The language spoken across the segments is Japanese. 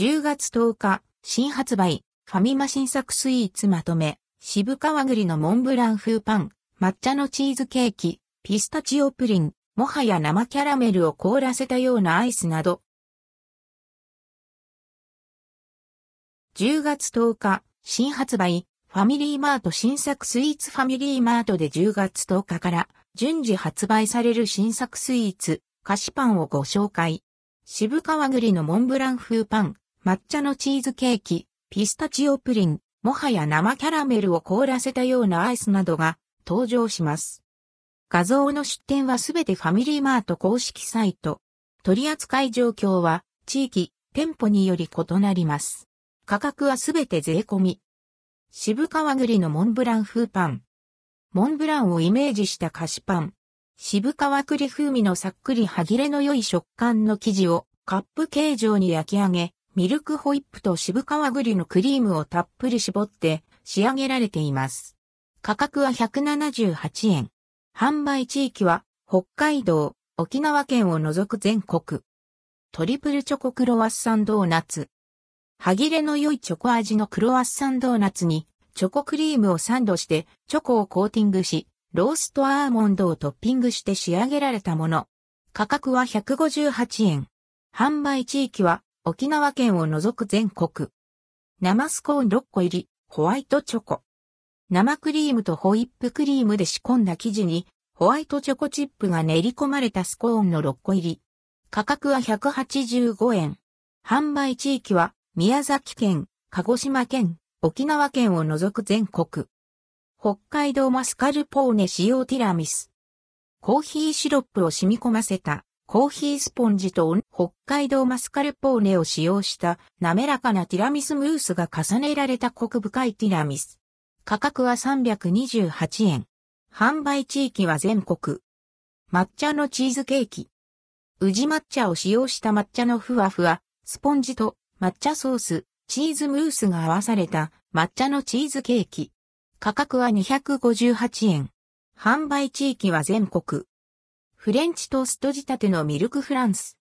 10月10日、新発売、ファミマ新作スイーツまとめ、渋川栗のモンブラン風パン、抹茶のチーズケーキ、ピスタチオプリン、もはや生キャラメルを凍らせたようなアイスなど。10月10日、新発売、ファミリーマート新作スイーツファミリーマートで10月10日から順次発売される新作スイーツ、菓子パンをご紹介。渋川栗のモンブラン風パン、抹茶のチーズケーキ、ピスタチオプリン、もはや生キャラメルを凍らせたようなアイスなどが登場します。画像の出展はすべてファミリーマート公式サイト。取扱い状況は地域、店舗により異なります。価格はすべて税込み。渋川栗のモンブラン風パン。モンブランをイメージした菓子パン。渋川栗風味のさっくり歯切れの良い食感の生地をカップ形状に焼き上げ、ミルクホイップと渋川栗のクリームをたっぷり絞って仕上げられています。価格は178円。販売地域は北海道、沖縄県を除く全国。トリプルチョコクロワッサンドーナツ。歯切れの良いチョコ味のクロワッサンドーナツにチョコクリームをサンドしてチョコをコーティングし、ローストアーモンドをトッピングして仕上げられたもの。価格は158円。販売地域は沖縄県を除く全国。生スコーン6個入り、ホワイトチョコ。生クリームとホイップクリームで仕込んだ生地に、ホワイトチョコチップが練り込まれたスコーンの6個入り。価格は185円。販売地域は、宮崎県、鹿児島県、沖縄県を除く全国。北海道マスカルポーネ使用ティラミス。コーヒーシロップを染み込ませたコーヒースポンジと北海道マスカルポーネを使用した滑らかなティラミスムースが重ねられたコク深いティラミス。価格は328円。販売地域は全国。抹茶のチーズケーキ。宇治抹茶を使用した抹茶のふわふわ、スポンジと抹茶ソース、チーズムースが合わされた抹茶のチーズケーキ。価格は258円。販売地域は全国。フレンチトースト仕立てのミルクフランス。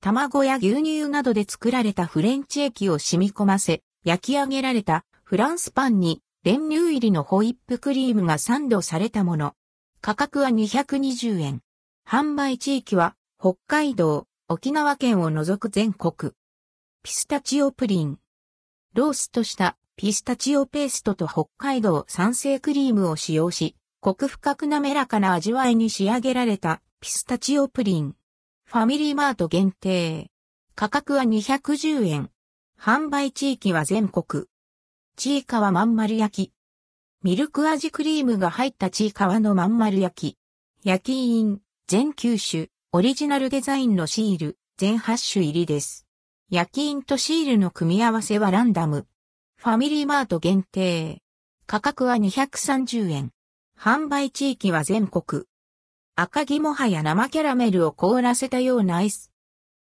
卵や牛乳などで作られたフレンチ液を染み込ませ、焼き上げられたフランスパンに練乳入りのホイップクリームがサンドされたもの。価格は220円。販売地域は北海道、沖縄県を除く全国。ピスタチオプリン。ローストしたピスタチオペーストと北海道産生クリームを使用し、コク深く滑らかな味わいに仕上げられたピスタチオプリン。ファミリーマート限定。価格は210円。販売地域は全国。ちいかわまん丸焼き。ミルク味クリームが入ったちいかわのまん丸焼き。焼き印、全9種、オリジナルデザインのシール、全8種入りです。焼き印とシールの組み合わせはランダム。ファミリーマート限定。価格は230円。販売地域は全国。赤木もはや生キャラメルを凍らせたようなアイス。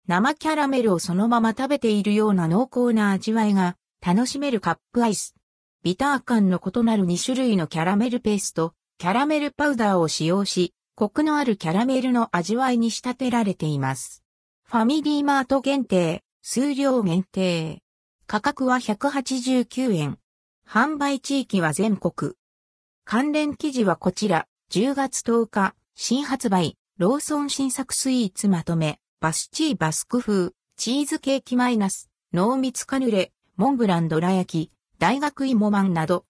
生キャラメルをそのまま食べているような濃厚な味わいが楽しめるカップアイス。ビター感の異なる2種類のキャラメルペースト、キャラメルパウダーを使用し、コクのあるキャラメルの味わいに仕立てられています。ファミリーマート限定、数量限定。価格は189円。販売地域は全国。関連記事はこちら、10月10日、新発売、ローソン新作スイーツまとめ、バスチーバスク風、チーズケーキマイナス、濃密カヌレ、モンブランドラ焼き、大学芋まんなど、